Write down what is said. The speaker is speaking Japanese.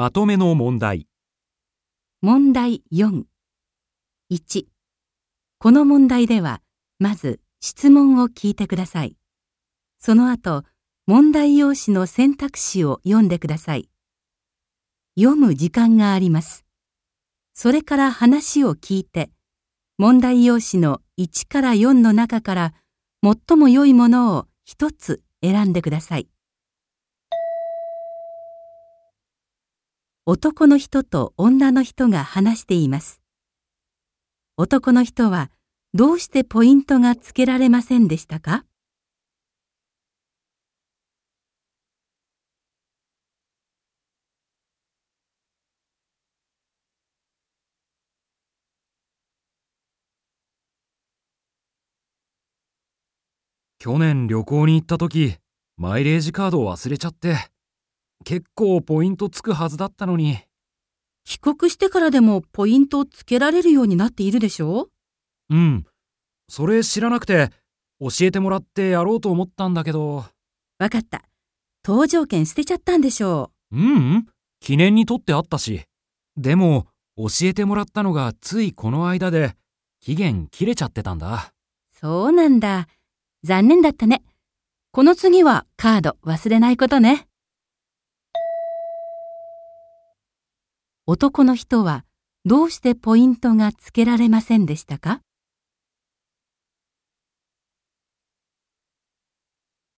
まとめの問題。問題4。1。この問題では、まず質問を聞いてください。その後、問題用紙の選択肢を読んでください。読む時間があります。それから話を聞いて、問題用紙の1から4の中から最も良いものを一つ選んでください。男の人と女の人が話しています。男の人はどうしてポイントがつけられませんでしたか？去年旅行に行った時、マイレージカードを忘れちゃって、結構ポイントつくはずだったのに。帰国してからでもポイントをつけられるようになっているでしょ？うん。それ知らなくて、教えてもらってやろうと思ったんだけど。わかった。搭乗券捨てちゃったんでしょううん。記念に取ってあったし。でも、教えてもらったのがついこの間で、期限切れちゃってたんだ。そうなんだ。残念だったね。この次はカード忘れないことね。男の人はどうしてポイントがつけられませんでしたか？